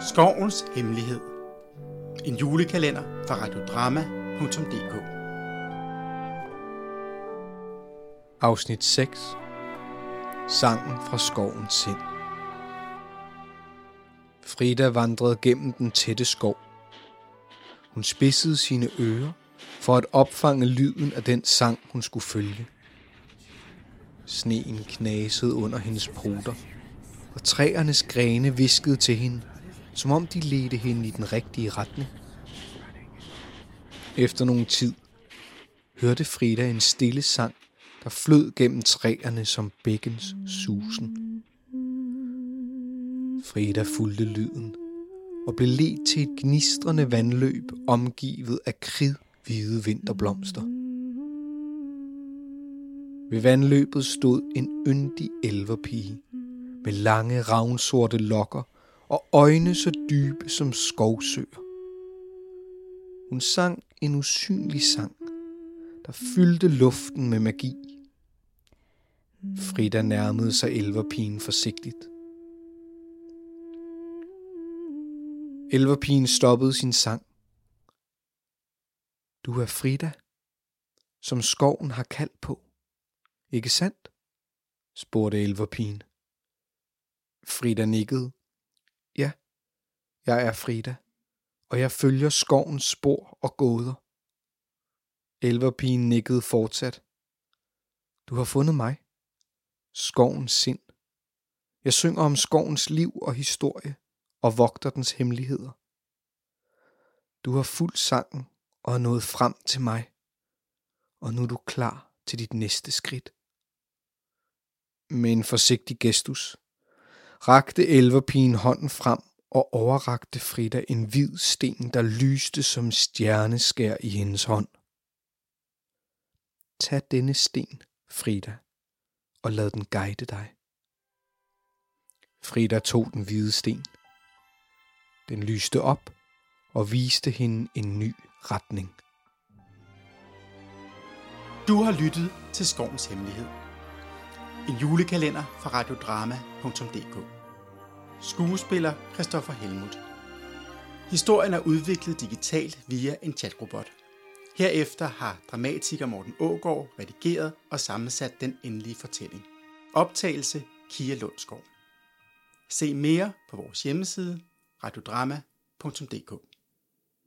Skovens Hemmelighed. En julekalender fra radiodrama.dk Afsnit 6 Sangen fra skovens sind Frida vandrede gennem den tætte skov. Hun spidsede sine ører for at opfange lyden af den sang, hun skulle følge. Sneen knasede under hendes poter, og træernes grene viskede til hende, som om de ledte hende i den rigtige retning. Efter nogen tid hørte Frida en stille sang, der flød gennem træerne som bækkens susen. Frida fulgte lyden og blev ledt til et gnistrende vandløb omgivet af kridhvide vinterblomster. Ved vandløbet stod en yndig elverpige med lange ravnsorte lokker og øjne så dybe som skovsøer. Hun sang en usynlig sang, der fyldte luften med magi. Frida nærmede sig elverpigen forsigtigt. Elverpigen stoppede sin sang. Du er Frida, som skoven har kaldt på. Ikke sandt? spurgte elverpigen. Frida nikkede. Jeg er Frida, og jeg følger skovens spor og gåder. Elverpigen nikkede fortsat. Du har fundet mig. Skovens sind. Jeg synger om skovens liv og historie og vogter dens hemmeligheder. Du har fuldt sangen og er nået frem til mig, og nu er du klar til dit næste skridt. Med en forsigtig gestus rakte elverpigen hånden frem og overrakte Frida en hvid sten, der lyste som stjerneskær i hendes hånd. Tag denne sten, Frida, og lad den guide dig. Frida tog den hvide sten. Den lyste op og viste hende en ny retning. Du har lyttet til Skovens Hemmelighed. En julekalender fra radiodrama.dk Skuespiller Christoffer Helmut Historien er udviklet digitalt via en chatrobot. Herefter har dramatiker Morten Ågård redigeret og sammensat den endelige fortælling. Optagelse Kia Lundsgaard. Se mere på vores hjemmeside radiodrama.dk